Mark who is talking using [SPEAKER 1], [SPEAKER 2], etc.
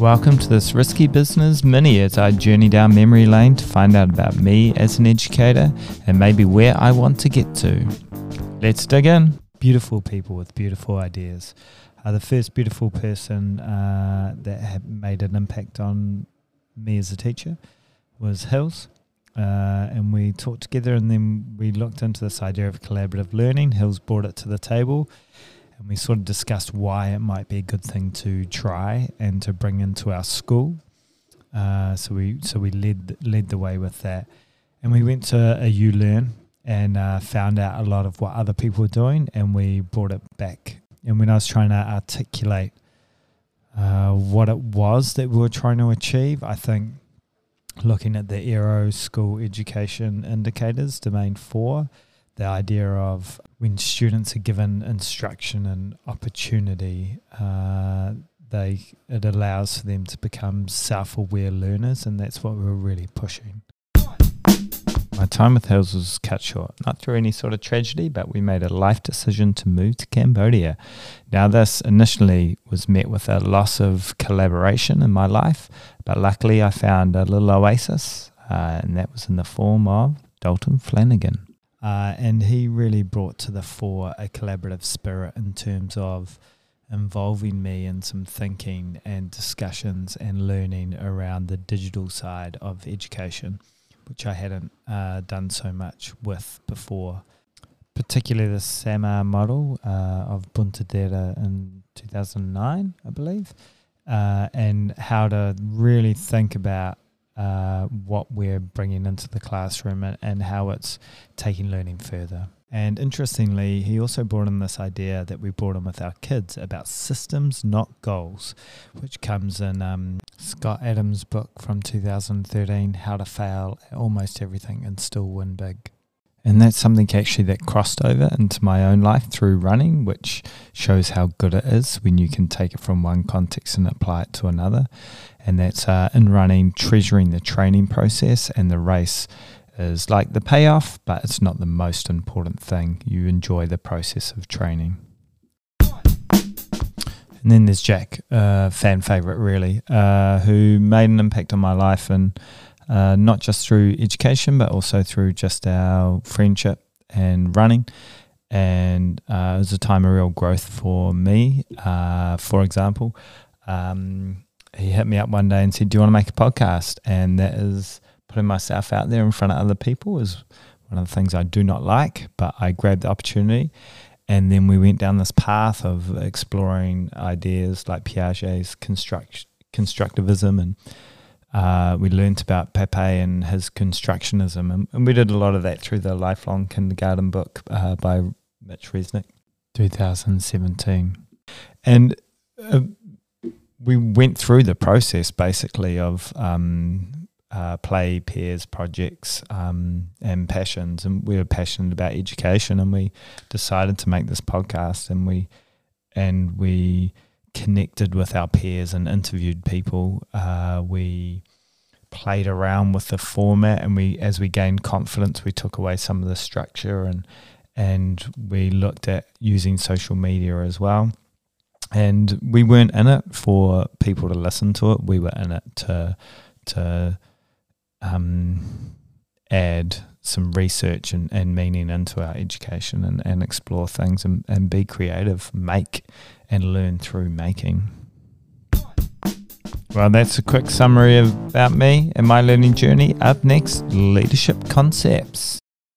[SPEAKER 1] Welcome to this risky business mini as I journey down memory lane to find out about me as an educator and maybe where I want to get to. Let's dig in. Beautiful people with beautiful ideas. The first beautiful person uh, that made an impact on me as a teacher was Hills. Uh, and we talked together and then we looked into this idea of collaborative learning. Hills brought it to the table and we sort of discussed why it might be a good thing to try and to bring into our school. Uh, so we so we led led the way with that, and we went to a ULearn and uh, found out a lot of what other people were doing, and we brought it back. And when I was trying to articulate uh, what it was that we were trying to achieve, I think looking at the ERO School Education Indicators, Domain Four, the idea of when students are given instruction and opportunity, uh, they it allows for them to become self-aware learners, and that's what we are really pushing. My time with Hills was cut short, not through any sort of tragedy, but we made a life decision to move to Cambodia. Now, this initially was met with a loss of collaboration in my life, but luckily I found a little oasis, uh, and that was in the form of Dalton Flanagan. Uh, and he really brought to the fore a collaborative spirit in terms of involving me in some thinking and discussions and learning around the digital side of education, which I hadn't uh, done so much with before. Particularly the SAMR model uh, of Puentedura in 2009, I believe, uh, and how to really think about uh, what we're bringing into the classroom and, and how it's taking learning further. And interestingly, he also brought in this idea that we brought in with our kids about systems, not goals, which comes in um, Scott Adams' book from 2013, How to Fail Almost Everything and Still Win Big. And that's something actually that crossed over into my own life through running, which shows how good it is when you can take it from one context and apply it to another. And that's uh, in running, treasuring the training process and the race is like the payoff, but it's not the most important thing. You enjoy the process of training. And then there's Jack, uh, fan favorite really, uh, who made an impact on my life and uh, not just through education, but also through just our friendship and running. And uh, it was a time of real growth for me. Uh, for example, um, he hit me up one day and said, "Do you want to make a podcast?" And that is putting myself out there in front of other people is one of the things I do not like, but I grabbed the opportunity. And then we went down this path of exploring ideas like Piaget's construct, constructivism and uh, we learnt about Papert and his constructionism, and, and, we did a lot of that through the Lifelong Kindergarten book uh, by Mitch Resnick, 2017. And uh, we went through the process basically of um, uh, play, pairs, projects, um, and passions. And we were passionate about education, and we decided to make this podcast, and we and we connected with our peers and interviewed people. Uh, we played around with the format, and we, as we gained confidence, we took away some of the structure and and we looked at using social media as well. And we weren't in it for people to listen to it. We were in it to to um, add some research and, and meaning into our education and, and explore things and, and be creative, make and learn through making. Well, that's a quick summary about me and my learning journey. Up next, leadership concepts.